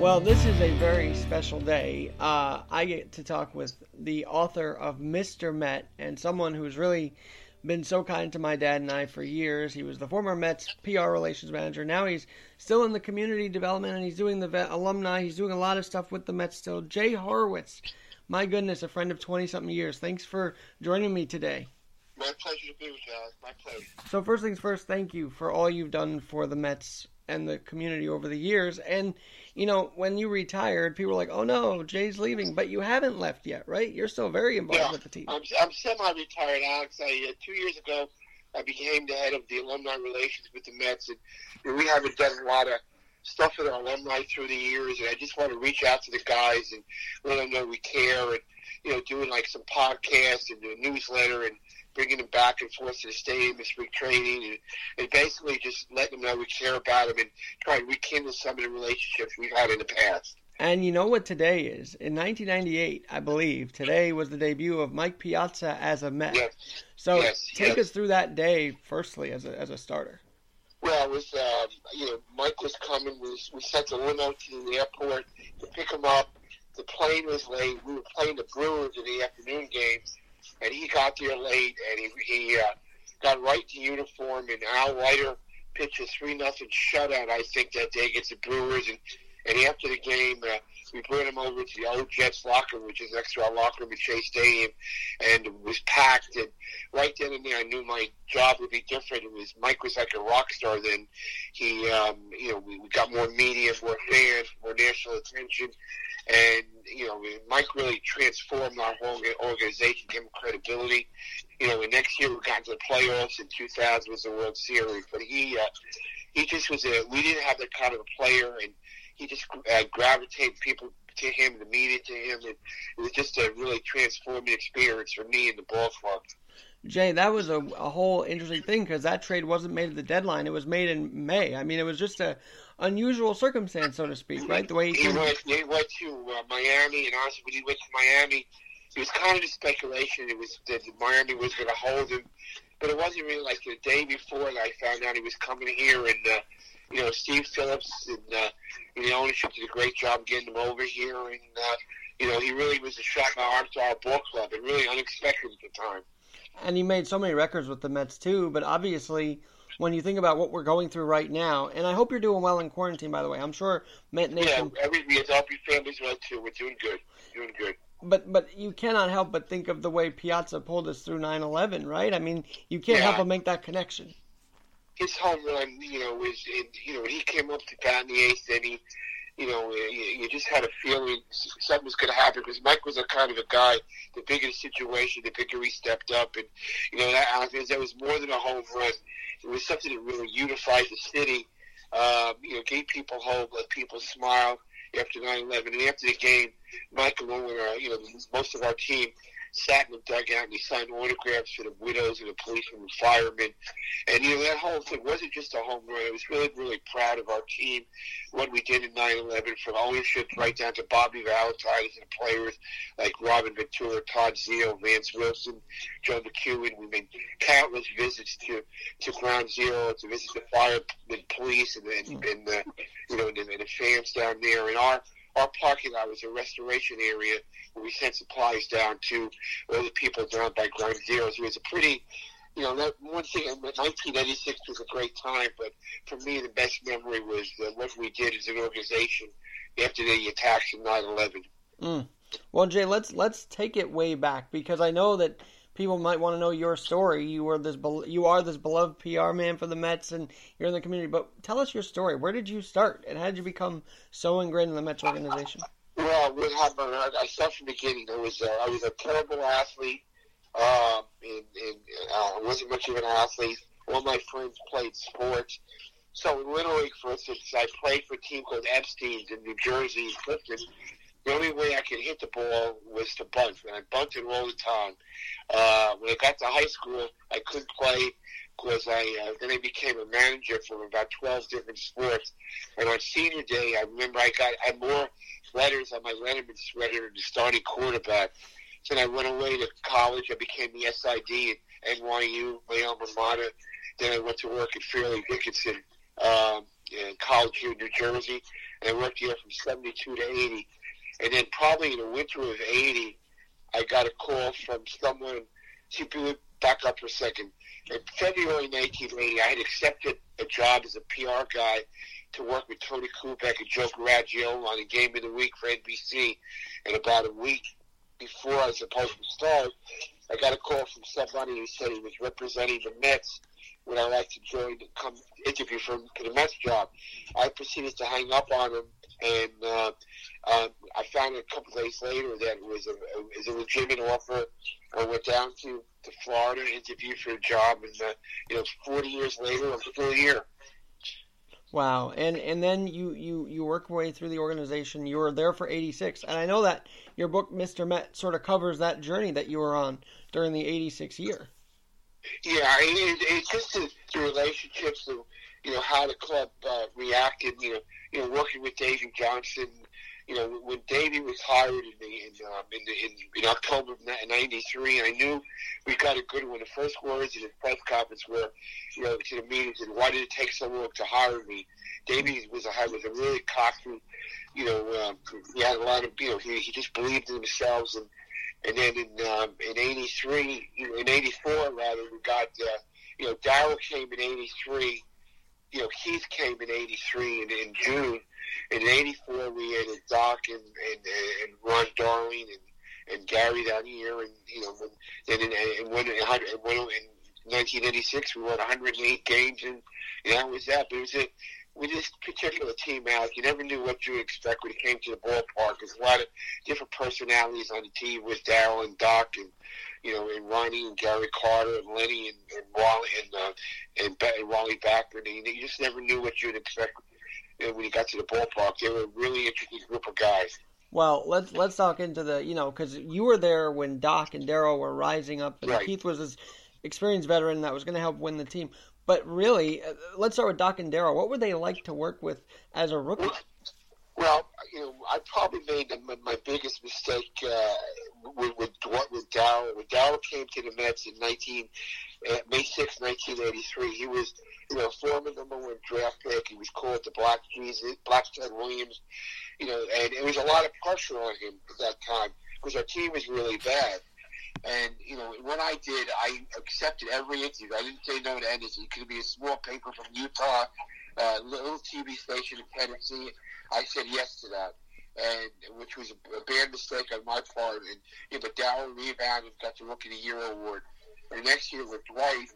Well, this is a very special day. Uh, I get to talk with the author of Mr. Met and someone who's really been so kind to my dad and I for years. He was the former Mets PR relations manager. Now he's still in the community development and he's doing the alumni. He's doing a lot of stuff with the Mets still. Jay Horwitz, my goodness, a friend of 20 something years. Thanks for joining me today. My pleasure to be with you, Alex. My pleasure. So, first things first, thank you for all you've done for the Mets and the community over the years. And you know, when you retired, people were like, "Oh no, Jay's leaving," but you haven't left yet, right? You're still very involved yeah, with the team. I'm, I'm semi-retired, Alex. I uh, two years ago, I became the head of the alumni relations with the Mets, and, we haven't done a lot of stuff with our alumni through the years. And I just want to reach out to the guys and let them know we care, and you know, doing like some podcasts and a newsletter and bringing them back and forth to the stadium and spring training, and, and basically just letting them know we care about them and try to rekindle some of the relationships we've had in the past. And you know what today is? In 1998, I believe, today was the debut of Mike Piazza as a Met. Yes. So yes, take yes. us through that day, firstly, as a, as a starter. Well, it was, um, you know, Mike was coming. We, we sent the limo to the airport to pick him up. The plane was late. We were playing the Brewers in the afternoon game and he got there late, and he he uh, got right to uniform, and Al Leiter pitched a three nothing shutout. I think that day against the Brewers, and and after the game. Uh, we brought him over to the old Jets locker, room, which is next to our locker room at Shea Stadium, and it was packed. And right then and there, I knew my job would be different. It was Mike was like a rock star then. He, um, you know, we, we got more media, more fans, more national attention, and you know, Mike really transformed our whole organization, gave him credibility. You know, and next year we got into the playoffs. In 2000 was the World Series, but he uh, he just was a. We didn't have that kind of a player, and he just uh, gravitated people to him, the media to him, and it was just a really transformative experience for me and the ball club. Jay, that was a, a whole interesting thing because that trade wasn't made at the deadline; it was made in May. I mean, it was just a unusual circumstance, so to speak, right? The way he, he went, he went to uh, Miami, and honestly, when he went to Miami, it was kind of a speculation. It was that Miami was going to hold him, but it wasn't really like the day before that I found out he was coming here, and uh, you know, Steve Phillips and, uh, and the ownership did a great job getting him over here, and uh, you know, he really was a shot in the arm to our ball club, and really unexpected at the time. And he made so many records with the Mets too, but obviously when you think about what we're going through right now. And I hope you're doing well in quarantine, by the way. I'm sure Met Nation. Yeah, every I hope your family's well too. We're doing good. Doing good. But but you cannot help but think of the way Piazza pulled us through 9/11, right? I mean, you can't Yeah. help but make that connection. His home run, you know, was in, you know when he came up to bat in the eighth inning. You know, you, you just had a feeling something was going to happen because Mike was a kind of a guy. The bigger the situation, the bigger he stepped up, and you know that I that was more than a home run. It was something that really unified the city. Um, you know, gave people hope, let people smile after 9/11, and after the game, Mike along with our, you know, most of our team sat in the dugout and he signed autographs for the widows and the policemen and firemen. And, you know, that whole thing wasn't just a home run. I was really, really proud of our team, what we did in 9-11, from ownership right down to Bobby Valentine and players like Robin Ventura, Todd Zeile, Vance Wilson, Joe McEwing. We made countless visits to, to Ground Zero to visit the fire the police and, and, and the, you know, and the, and the fans down there. And our our parking lot was a restoration area where we sent supplies down to all the people down by Ground Zero. So it was a pretty, you know, that one thing. 1986 was a great time, but for me, the best memory was uh, what we did as an organization after the attacks of 9/11. Mm. Well, Jay, let's let's take it way back because I know that people might want to know your story. You were this you are this beloved PR man for the Mets, and you're in the community. But tell us your story. Where did you start, and how did you become so ingrained in the Mets organization? Well, what happened? I started from the beginning. I was uh, I was a terrible athlete, um, and, and uh, I wasn't much of an athlete. All my friends played sports. So literally, for instance, I played for a team called Epstein's in New Jersey, Clifton. The only way I could hit the ball was to bunt, and I bunted all the time. Uh, when I got to high school, I couldn't play because I uh, then I became a manager for about twelve different sports. And on senior day, I remember I got I had more letters on my Letterman sweater than the starting quarterback. Then I went away to college. I became the SID at NYU, my alma mater. Then I went to work at Fairleigh Dickinson um, in college here in New Jersey. and I worked here from '72 to '80. And then probably in the winter of '80, I got a call from someone. See, back up for a second. In February 1980, I had accepted a job as a PR guy to work with Tony Kubek and Joe Garagiola on a game of the week for NBC. And about a week before I was supposed to start, I got a call from somebody who said he was representing the Mets. Would I like to join and come interview for, for the Mets job? I proceeded to hang up on him, and uh, um, I found a couple days later that it was a, it was a legitimate offer. I went down to, to Florida, interviewed for a job, and uh, you know, 40 years later, I'm still here. Wow, and and then you you you work your way through the organization. You were there for '86, and I know that your book, Mr. Met, sort of covers that journey that you were on during the '86 year. Yeah, it, it's just the, the relationships, of, you know how the club uh, reacted. You know, you know working with Davey Johnson, you know, when Davey was hired in the in, um, in, the, in, in October of '93, I knew we got a good one. The first words in his press conference were, you know, to the meetings, and why did it take so long to hire me? Davey was a was a really cocky, you know, um, he had a lot of, you know, he, he just believed in themselves, and and then in um, in '83, you know, in '84 rather, we got, uh, you know, Darryl came in '83. You know, Keith came in '83 in, in June in '84 we had Doc and and, and Ron Darling and, and Gary down here, and you know, when, and in, and when, in 1986 we won 108 games, and, and that was that. But it was a with this particular team, Alex, you never knew what you would expect when it came to the ballpark. There's a lot of different personalities on the team with Darryl and Doc and you know, and Ronnie and Gary Carter and Lenny and, and Wally and uh, and, and Wally Backman. And you just never knew what you'd expect when he got to the ballpark. They were a really interesting group of guys. Well, let's let's talk into the you know because you were there when Doc and Darryl were rising up, and right. Keith was this experienced veteran that was going to help win the team. But really, uh, let's start with Doc and Darryl. What were they like to work with as a rookie? Well, you know, I probably made my, biggest mistake uh, with with, with. When Darryl came to the Mets in 19 uh, May 6, 1983, he was you know, former number one draft pick. He was called the Black Jesus, Williams, you know, and it was a lot of pressure on him at that time because our team was really bad. And, you know, when I did, I accepted every interview. I didn't say no to anything. It could be a small paper from Utah, uh, little TV station in Tennessee. I said yes to that. And which was a, a bad mistake on my part. And you know, but Darryl rebounded, got the Rookie of the Year award. And next year with Dwight,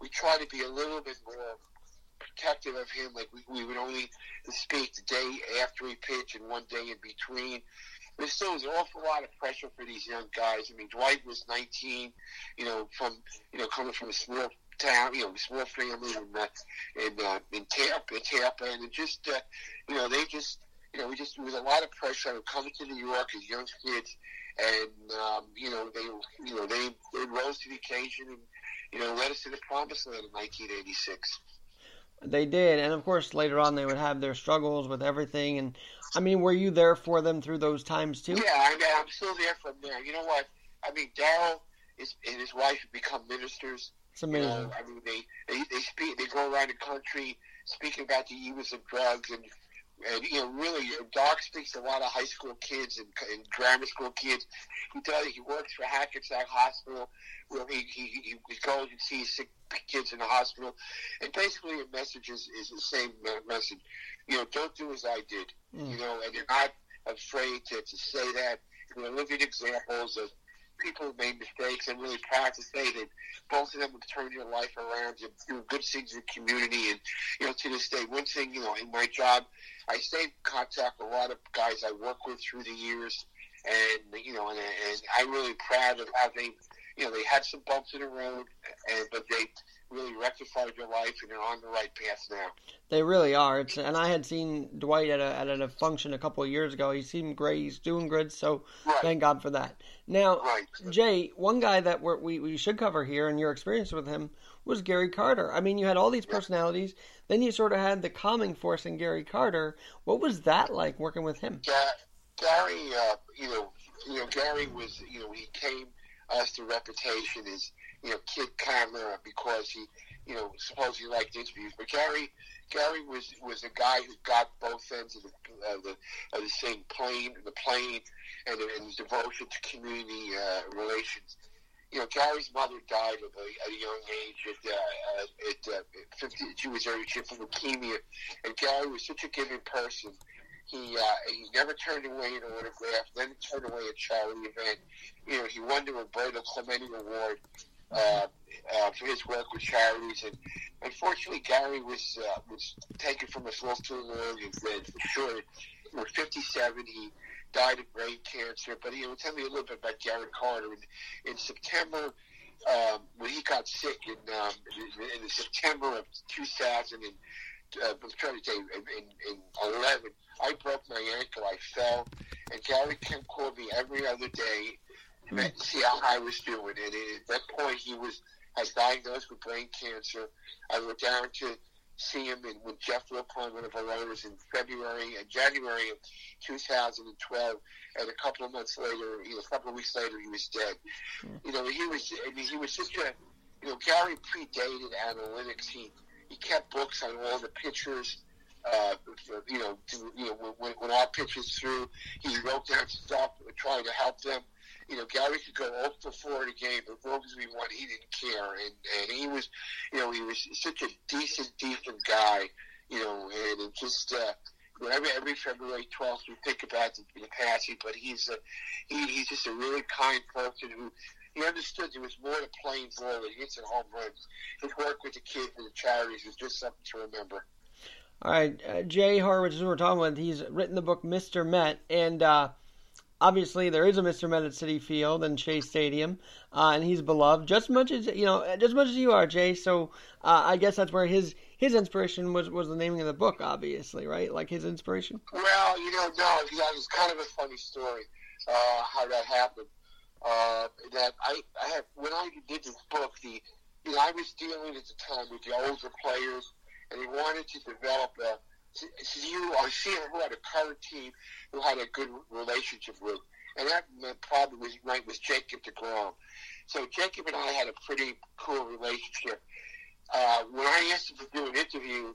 we try to be a little bit more protective of him. Like we, we would only speak the day after he pitched and one day in between. But still, an awful lot of pressure for these young guys. I mean, Dwight was 19, you know, from you know coming from a small town, you know, small family in uh, in, uh, in Tampa, in Tampa, and it just uh, you know they just you know we just there was a lot of pressure on coming to New York as young kids, and um, you know they you know they they rose to the occasion and you know, led us to the promised land in 1986. They did, and of course later on they would have their struggles with everything. And I mean, were you there for them through those times too? Yeah, I mean, I'm still there from there. You know what? I mean, Darryl and his wife have become ministers. It's amazing. You know, I mean, they, they they speak, they go around the country speaking about the evils of drugs and and you know, really, Doc speaks to a lot of high school kids and, and grammar school kids. He does. He works for Hackensack Hospital, where he, he he goes and sees sick kids in the hospital, and basically, the message is, is the same message. You know, don't do as I did. Mm. You know, and you're not afraid to, to say that. You know, living examples of people who made mistakes. I'm really proud to say that both of them have turned your life around and doing good things in the community. And, you know, to this day, one thing, you know, in my job, I stay in contact with a lot of guys I work with through the years. And, you know, and, and I'm really proud of how they, you know, they had some bumps in the road, and but they really rectified your life and you're on the right path now. They really are. It's, and I had seen Dwight at a, at a function a couple of years ago. He seemed great. He's doing good. So right. thank God for that. Now, right. Jay, one guy that we we should cover here, and your experience with him was Gary Carter. I mean, you had all these personalities. Then you sort of had the calming force in Gary Carter. What was that like working with him? Yeah, Gary, uh, you know, you know, Gary was, you know, he came us the reputation as you know, kid camera because he you know, supposedly liked interviews. But Gary, Gary was was a guy who got both ends of the uh, the, of the same plane, the plane, and, and his devotion to community uh, relations. You know, Gary's mother died at a, at a young age. At, uh, at, uh, 50, she was very from leukemia, and Gary was such a giving person. He uh, he never turned away an autograph, never turned away a charity event. You know, he won the Roberto Clemente Award uh, uh, for his work with charities. And unfortunately, Gary was uh, was taken from us all too long. For sure, he was 57. He died of brain cancer. But he will tell me a little bit about Gary Carter. In, in September, um, when he got sick in um, in, September of 2000 and uh, I'm trying to say in, in, in 11, I broke my ankle. I fell, and Gary Kemp called me every other day see how I was doing. And at that point, he was had diagnosed with brain cancer. I went down to see him in, with Jeff Wilpon, one of our owners, in February and January of 2012. And a couple of months later, you know, a couple of weeks later, he was dead. You know, he was. I mean, he was such a. You know, Gary predated analytics. He he kept books on all the pitchers. Uh, you know, to, you know, when, when our pitchers threw, he wrote down stuff trying to help them you know, Gary could go 0 for 4 in a game, but as long as we won, he didn't care. And, and he was, you know, he was such a decent, decent guy, you know, and it just, uh, you know, every, every February 12th, we think about the, the passing, but he's a, he, he's just a really kind person who, he understood there was more to playing ball than hits and home runs. His work with the kids and the charities was just something to remember. All right, uh, Jay Horwitz, who we're talking with, he's written the book Mr. Met, and uh, obviously there is a Mr. Met at Citi Field and Chase Stadium, uh, and he's beloved just as much as you know, just much as you are, Jay. So uh, I guess that's where his his inspiration was was the naming of the book, obviously, right? Like his inspiration. Well, you know, no, that was kind of a funny story uh, how that happened. Uh, that I, I have when I did this book, the you know I was dealing at the time with the older players, and he wanted to develop a you or see who had a current team who had a good relationship with. And that probably was right was Jacob DeGrom. So Jacob and I had a pretty cool relationship. Uh, when I asked him to do an interview,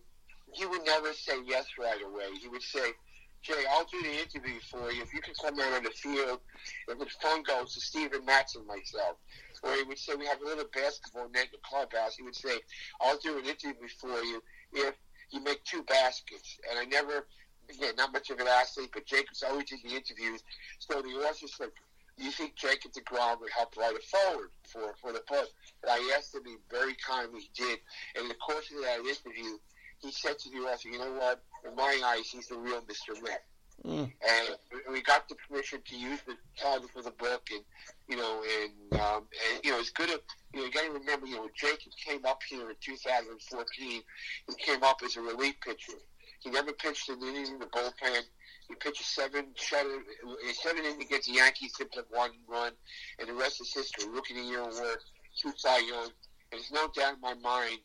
he would never say yes right away. He would say, Jay, I'll do the interview for you if you can come out on the field. If the phone goes to Steven Matz and myself. Or he would say, we have a little basketball net in the clubhouse. He would say, I'll do an interview for you if you make two baskets. And I never, again, not much of an athlete, but Jacob's always did the interviews. So the author said, you think Jacob DeGrom would help write a forward for, for the book? And I asked him, he very kindly did. And in the course of that interview, he said to the author, you know what? In my eyes, he's the real Mr. Met. Mm. And we got the permission to use the title for the book, and you know, and um, and you know, it's good. To, you know, you got to remember, you know, Jacob came up here in 2014, he came up as a relief pitcher. He never pitched an inning in the bullpen. He pitched seven shutter, seven inning against the Yankees, picked up one run, and the rest is history. Rookie of the year award, two Cy Young, and there's no doubt in my mind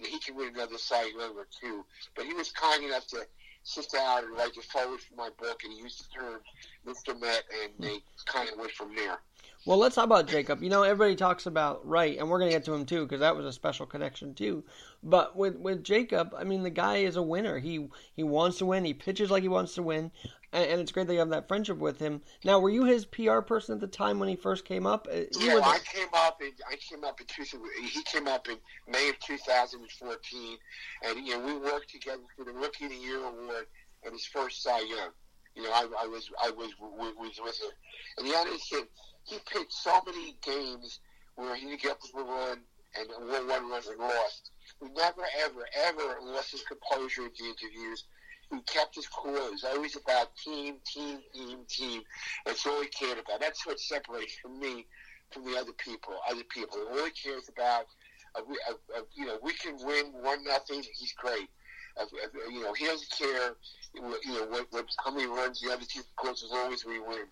that he can win another Cy Young or two. But he was kind enough to sit down and write the forward for my book, and he used the term Mr. Met, and they kind of went from there. Well, let's talk about Jacob. You know, everybody talks about Wright, and we're going to get to him too because that was a special connection too. But with with Jacob, I mean, the guy is a winner. He he wants to win. He pitches like he wants to win, and, and it's great that you have that friendship with him. Now, were you his PR person at the time when he first came up? Uh, yeah, well, I came up. In, I came up in two, He came up in May of 2014, and you know we worked together for the Rookie of the Year award and his first Cy Young. You know, I, I was I was was with him, and the other thing he pitched so many games where he didn't get up with a run and one run and lost. He never, ever, ever lost his composure in the interviews. He kept his cool. It was always about team, team, team, team. That's all he cared about. That's what separates from me from the other people. Other people. All he cares about, uh, uh, uh, you know, we can win one nothing. He's great. Uh, uh, you know, he doesn't care. You know, what, what, how many runs the other team scores as long as we win.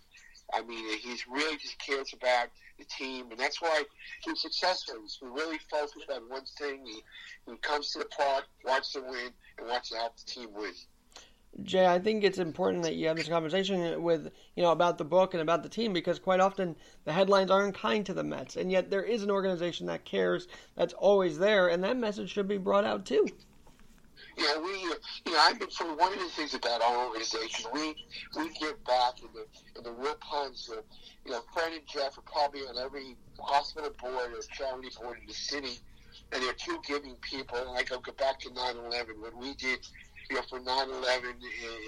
I mean, he's really just cares about the team, and that's why he's successful. He's really focused on one thing. He, he comes to the park, wants to win, and wants to help the team win. Jay, I think it's important that you have this conversation with you know about the book and about the team because quite often the headlines aren't kind to the Mets, and yet there is an organization that cares that's always there, and that message should be brought out too. Yeah, we, you know, I've been from one of the things about our organization. We we give back in the in the real puns. Of, you know, Fred and Jeff are probably on every hospital board or charity board in the city, and they're two giving people. Like I'll go back to 9/11. What we did you know, for 9/11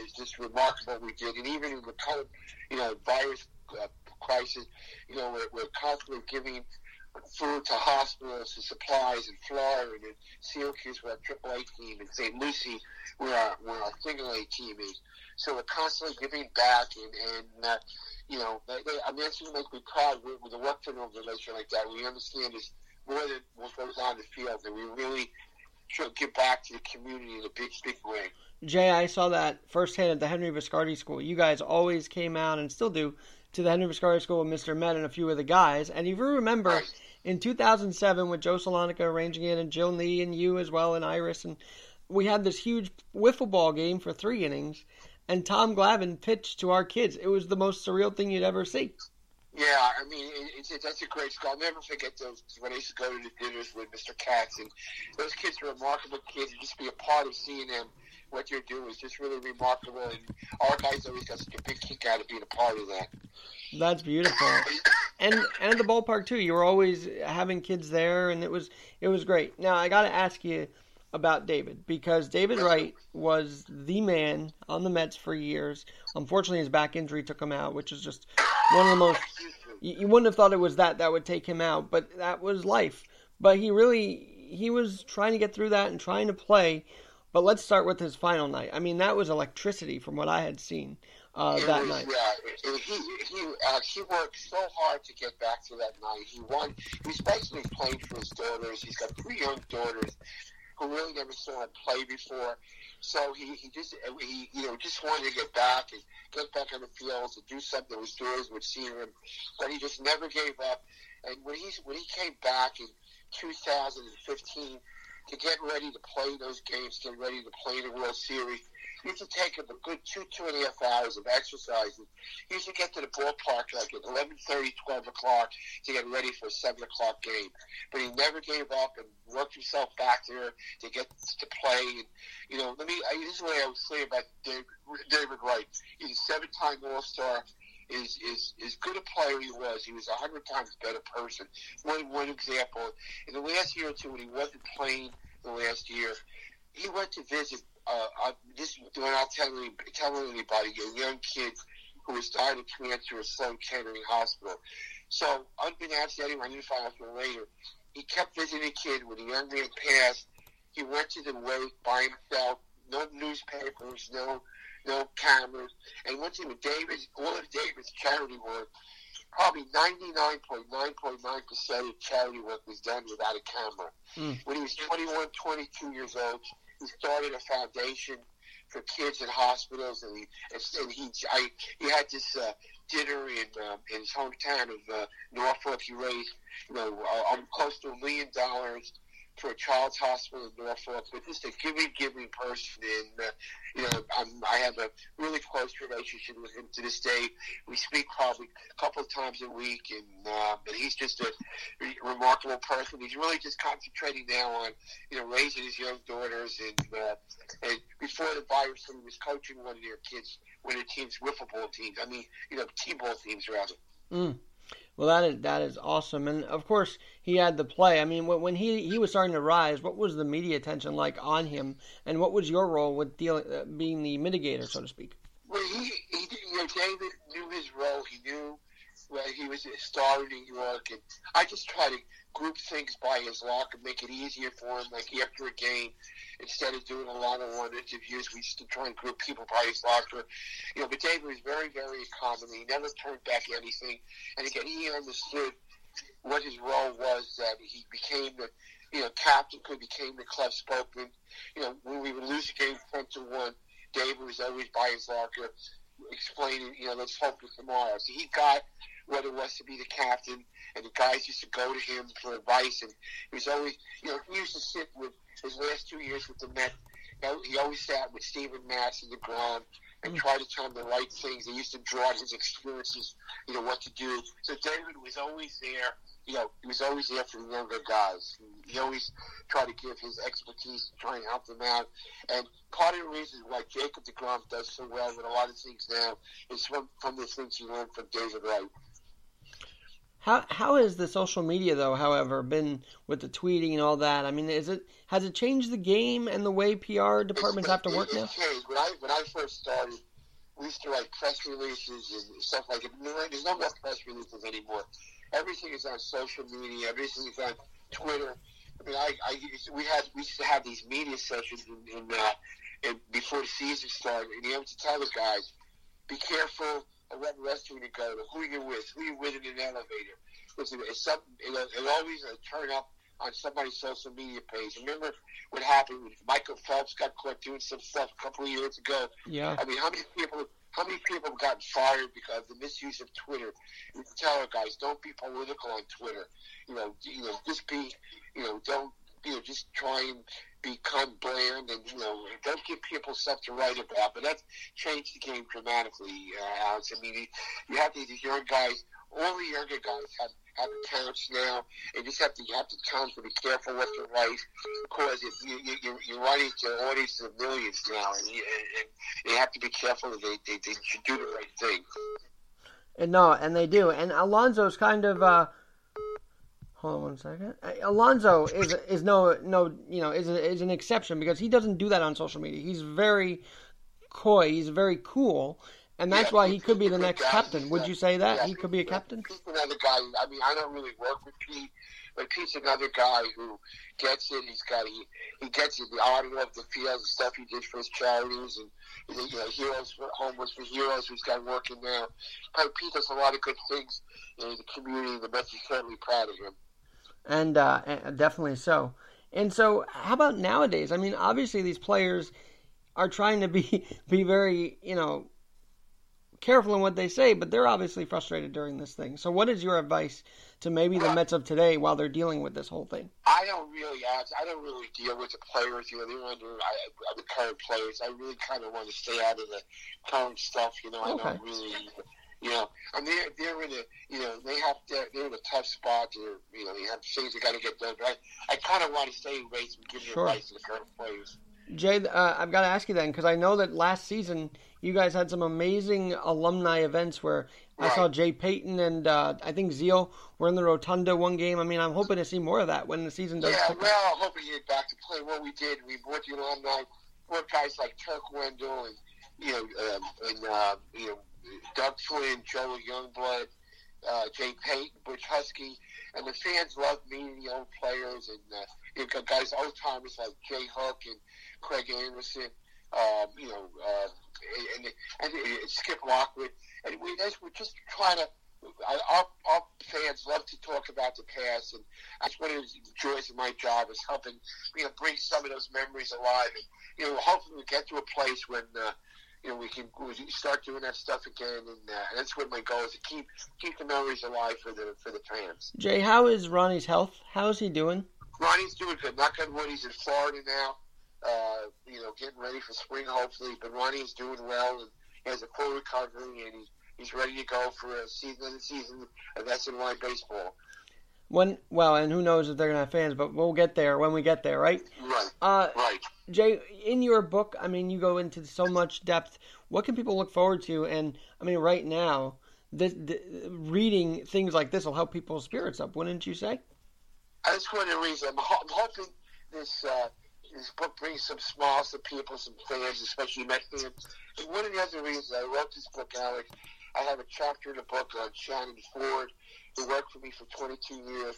is just remarkable. We did, and even in the current, you know, virus uh, crisis, you know, we're, we're constantly giving food to hospitals and supplies in Florida and in Syracuse our AAA team and St. Lucie where our, where our single A team is. So we're constantly giving back and, and uh, you know, they, they, I mean, that's what makes me proud with, with a an organization like that. We understand is more than what goes on the field and we really should give back to the community in a big, big way. Jay, I saw that firsthand at the Henry Viscardi School. You guys always came out and still do to the Henry Viscardi School with Mr. Met and a few of the guys. And if you remember, in 2007, with Joe Salonica arranging it and Jill Lee and you as well and Iris, and we had this huge wiffle ball game for three innings, and Tom Glavine pitched to our kids. It was the most surreal thing you'd ever see. Yeah, I mean, it's, it's, that's a great school. I'll never forget those when I used to go to the dinners with Mr. Katz, and those kids are remarkable kids. And just be a part of seeing them, what you're doing is just really remarkable. And our guys always got such a big kick out of being a part of that. That's beautiful, and and the ballpark too. You were always having kids there, and it was it was great. Now I got to ask you about David because David Wright was the man on the Mets for years. Unfortunately, his back injury took him out, which is just one of the most. You, wouldn't have thought it was that that would take him out, but that was life. But he really he was trying to get through that and trying to play. But let's start with his final night. I mean, that was electricity from what I had seen uh, that was, night. Yeah, he he uh, he worked so hard to get back to that night. He won. He's basically playing for his daughters. He's got three young daughters who really never saw him play before. So he, he just he you know just wanted to get back and get back on the field and do something with doors would see him, but he just never gave up. And when he when he came back in 2015 to get ready to play those games, get ready to play the World Series, used to take a good two, two and a half hours of exercising. Used to get to the ballpark like at 11.30, 12 o'clock to get ready for a 7 o'clock game. But he never gave up and worked himself back there to get to play. And, you know, let me, I, this is what I was saying about David, David Wright. He's a seven-time All-Star is is is good a player he was. He was a hundred times better person. One one example in the last year or two when he wasn't playing the last year, he went to visit uh, I, this we're not telling telling anybody. A young kid who was dying of cancer at Sloan Kettering Hospital. So unbeknownst to anyone, didn't find out later. He kept visiting the kid. When the young man passed, he went to the wake by himself. No newspapers, no no cameras, and went to David. All of David's charity work probably 99.9.9% of charity work was done without a camera. Mm. When he was 21, 22 years old, he started a foundation for kids in hospitals, and he and he I, he had this uh, dinner in uh, in his hometown of uh, Norfolk. He raised you know uh, close to a million dollars for a child's hospital in Norfolk, but just a giving, giving person. And, uh, you know, I'm, I have a really close relationship with him to this day. We speak probably a couple of times a week, and, uh, but he's just a remarkable person. He's really just concentrating now on, you know, raising his young daughters. And, uh, and before the virus, he was coaching one of their kids, one of the team's wiffle ball teams. I mean, you know, t-ball teams, rather. Mm. Well, that is that is awesome, and of course he had the play. I mean, when he he was starting to rise, what was the media attention like on him, and what was your role with dealing uh, being the mitigator, so to speak? Well, he, he you know, David knew his role. He knew where he was a star in New York, and I just try to group things by his lock and make it easier for him. Like after a game, instead of doing a lot of one interviews, we used to try and group people by his locker. You know, but David was very, very accommodating. He never turned back anything, and again, he understood what his role was. That he became the you know captain, could became the club spokesman. You know, when we would lose a game ten to one, David was always by his locker explaining, you know, let's focus tomorrow. So he got what it was to be the captain, and the guys used to go to him for advice. And he was always, you know, he used to sit with his last two years with the Mets. he always sat with Steven Matz and DeGrom and tried to tell him the right things. He used to draw his experiences, you know, what to do. So David was always there. You know, he was always there for the younger guys. He, he always tried to give his expertise, try and help them out. And part of the reason why Jacob DeGrom does so well with a lot of things now is from, from the things he learned from David Wright. How how has the social media though, however, been with the tweeting and all that? I mean, is it has it changed the game and the way PR departments it's, have to work it, now? Changed. When I when I first started, we used to write press releases and stuff like it. There's no more press releases anymore. Everything is on social media. Everything is on Twitter. I mean, I, I we had we used to have these media sessions in, in, uh, in before the season started, and you have to tell the guys, be careful of what restaurant you go to, who you're with, who you're with in an elevator. Listen, it's something. It'll, it'll always uh, turn up on somebody's social media page. Remember what happened when Michael Phelps got caught doing some stuff a couple of years ago? Yeah. I mean, how many people? How many people have gotten fired because of the misuse of Twitter? You tell our guys, don't be political on Twitter. You know, you know, just be, you know, don't, you know, just try and become bland and you know, don't give people stuff to write about. But that's changed the game dramatically, uh, Alex. I mean, you, have these young guys. All the younger guys have have accounts now, and just have to you have to them to be careful what you write because if you, you you're, you're writing to audiences of millions now, and you, and, you have to be careful that they, they, they should do the right thing. And no, and they do. And Alonso's kind of. Uh, hold on one second. Alonso is is no no you know is a, is an exception because he doesn't do that on social media. He's very coy. He's very cool. And that's Yeah, why he could be the next guy. captain. Would you say that Yeah, he could be a captain? Pete's another guy. I mean, I don't really work with Pete, but Pete's another guy who gets it. He's got he, he gets it. The honor of the field the stuff he did for his charities and you know heroes for homeless for heroes who's got working now. But Pete does a lot of good things in the community. The Mets are certainly proud of him. and uh, and definitely so. And so, how about nowadays? I mean, obviously these players are trying to be be very you know careful in what they say, but they're obviously frustrated during this thing. So, what is your advice to maybe the Mets of today while they're dealing with this whole thing? I don't really ask. I don't really deal with the players. You know, they're under I, the current players. I really kind of want to stay out of the current stuff. You know, I Okay. don't really. You know, and they're they're in a you know they have to, they're in a tough spot. They're you know they have things they got to get done. But I, I kind of want to stay away from giving Sure. advice to the current players. Jay, uh, I've got to ask you then because I know that last season you guys had some amazing alumni events where I saw Jay Payton and uh, I think Zeile were in the Rotunda one game. I mean, I'm hoping to see more of that when the season does. Yeah, well, I'm hoping to get back to play. What we did, we brought the alumni, brought guys like Turk Wendell and you know, um, and uh, you know, Doug Flynn, Joel Youngblood, uh, Jay Payton, Butch Huskey, and the fans loved meeting the old players and uh, you know, guys, old timers like Jay Hook and Craig Anderson. Um, you know, uh, and, and, and Skip Lockwood, and we we're just trying to. Our, our fans love to talk about the past, and that's one of the joys of my job is helping you know bring some of those memories alive. And you know, hopefully we get to a place when uh, you know we can we start doing that stuff again, and uh, that's what my goal is to keep keep the memories alive for the for the fans. Jay, how is Ronnie's health? How's he doing? Ronnie's doing good. Knock on wood, he's in Florida now. Uh, you know, getting ready for spring hopefully. But Ronnie's doing well and he has a full recovery, and he's he's ready to go for a season season of SNY baseball. When well, and who knows if they're gonna have fans, but we'll get there when we get there, right? Right, Uh, right. Jay, in your book, I mean, you go into so much depth. What can people look forward to? And I mean, right now, this, the, reading things like this will help people's spirits up, wouldn't you say? That's one of the reasons. I'm, ho- I'm hoping this uh, this book brings some smiles to people, some fans, especially Met fans. And one of the other reasons I wrote this book, Alex, I have a chapter in the book on Shannon Forde, who worked for me for 22 years.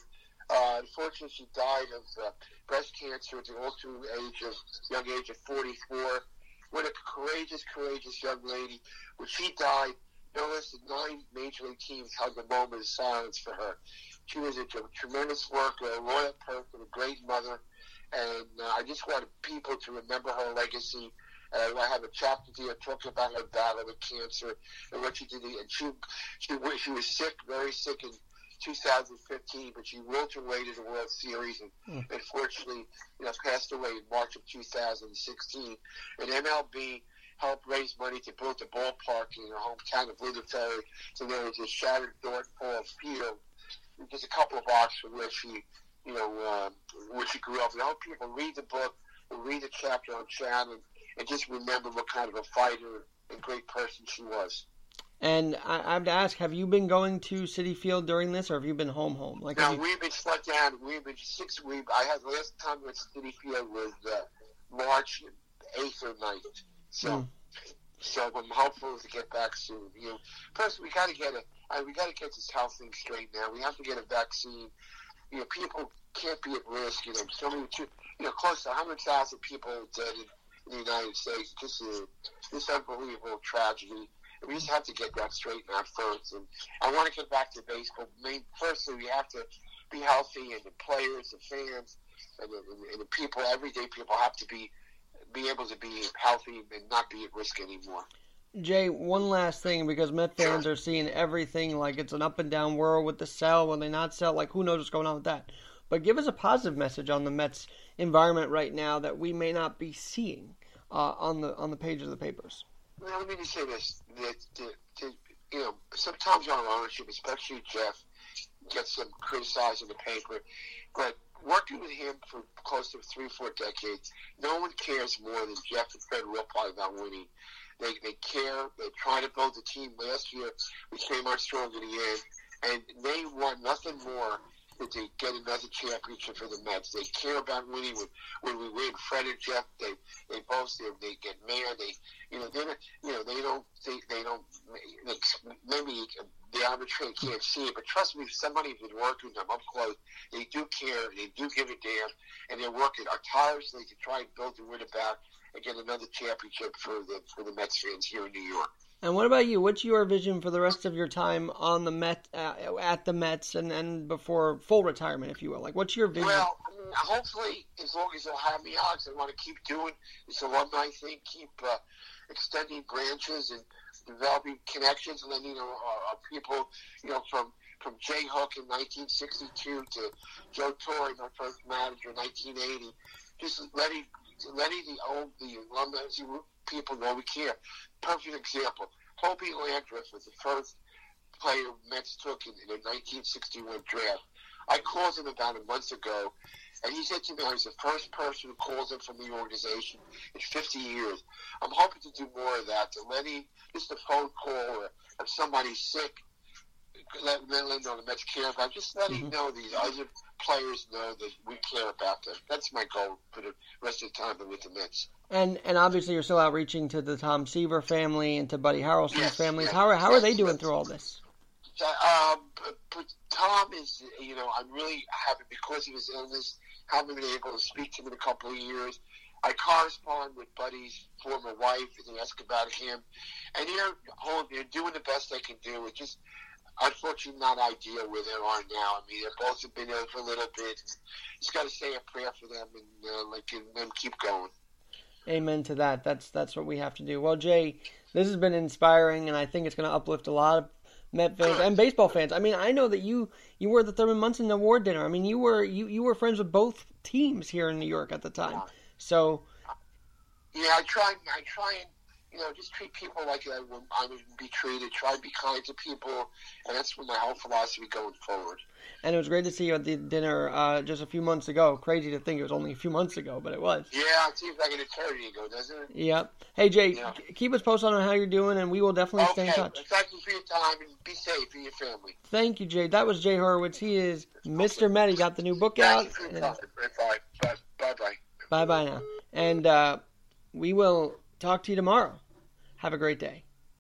Uh, unfortunately, she died of uh, breast cancer at the old age of young age of 44. What a courageous, courageous young lady. When she died, no less than nine major league teams held a moment of silence for her. She was a tremendous worker, a loyal person, a great mother, and uh, I just wanted people to remember her legacy. And I have a chapter here talking about her battle with cancer and what she did. And she, she, she was sick, very sick, and 2015, but she willed her way to the World Series and mm. unfortunately, you know, passed away in March of 2016. And MLB helped raise money to build a ballpark in her hometown of Lindisfarne. So there was a shattered North Falls Field, just a couple of blocks from where she, you know, uh, where she grew up. And I hope people read the book, read the chapter on Shannon, and just remember what kind of a fighter and great person she was. And I, I have to ask, have you been going to Citi Field during this, or have you been home home? Like, no, you... we've been shut down. We've been six weeks. I had the last time at Citi Field was uh, March eighth or 9th. So, mm. so I'm hopeful to get back soon. You know, first we got to get a, uh, we got to get this health thing straight now. We have to get a vaccine. You know, people can't be at risk. You know, so many, you know, close to 100,000 people dead in, in the United States. This is this unbelievable tragedy we just have to get that straightened out first. And I want to get back to baseball. Main, firstly, we have to be healthy, and the players, the fans, and the, and the people, everyday people, have to be be able to be healthy and not be at risk anymore. Jay, one last thing because Met fans are seeing everything like it's an up and down world with the sell when they not sell. Like who knows what's going on with that? But give us a positive message on the Mets environment right now that we may not be seeing uh, on the on the pages of the papers. Well, let me just say this: that, that, that you know, sometimes our ownership, especially Jeff, gets some criticized in the paper, but working with him for close to three, four decades, no one cares more than Jeff and Fred Wilpon about winning. They, they care. They try to build the team. Last year, we came out strong in the end, and they want nothing more that they get another championship for the Mets. They care about winning. When, when we win, Fred and Jeff, they they both they, they get mad. They you know they you know they don't they, they don't maybe the arbitrator can't see it, but trust me, somebody who's working them up close, they do care. They do give a damn, and they're working tirelessly to try and build the win back get another championship for the for the Mets fans here in New York. And what about you? What's your vision for the rest of your time on the Met uh, at the Mets and, and before full retirement, if you will? Like, what's your vision? Well, hopefully, as long as they'll have me out, I want to keep doing this alumni thing, keep uh, extending branches and developing connections, and then you know, uh people, you know, from from Jay Hook in 1962 to Joe Torre, my first manager in 1980, just letting letting the old the alumni people know we care. Perfect example. Hobie Landreth was the first player Mets took in, in the 1961 draft. I called him about a month ago, and he said to me oh, he's the first person who calls him from the organization in 50 years. I'm hoping to do more of that, to him, just a phone call, or if somebody's sick, let, him know the Mets care about. Just let mm-hmm. him know these other players know that we care about them. That's my goal for the rest of the time with the Mets. And and obviously you're still outreaching to the Tom Seaver family and to Buddy Harrelson's yes, families. Yes, how are how yes, are they doing through all this? Um, but, but Tom is, you know, I'm really happy because of his illness. Haven't been able to speak to him in a couple of years. I correspond with Buddy's former wife and ask about him, and they're home. They're doing the best they can do. It just unfortunately not ideal where they are now. I mean, they both have been ill for a little bit. Just got to say a prayer for them and uh, like and, and keep going. Amen to that. That's that's what we have to do. Well, Jay, this has been inspiring, and I think it's going to uplift a lot of Met fans and baseball fans. I mean, I know that you you were at the Thurman Munson Award dinner. I mean, you were you, you were friends with both teams here in New York at the time. So, yeah, I try I try and you know, just treat people like I would, I would be treated. Try to be kind to people, and that's my whole philosophy going forward. And it was great to see you at the dinner uh, just a few months ago. Crazy to think it was only a few months ago, but it was. Yeah, it seems like an eternity ago, doesn't it? Yep. Hey Jay, yeah. keep us posted on how you're doing, and we will definitely okay. stay in touch. Thank you for your time, and be safe for your family. Thank you, Jay. That was Jay Horwitz. He is Mr. Met. He got the new book Thank out. You for and... Bye bye. Bye bye. Bye bye now. And uh, we will talk to you tomorrow. Have a great day.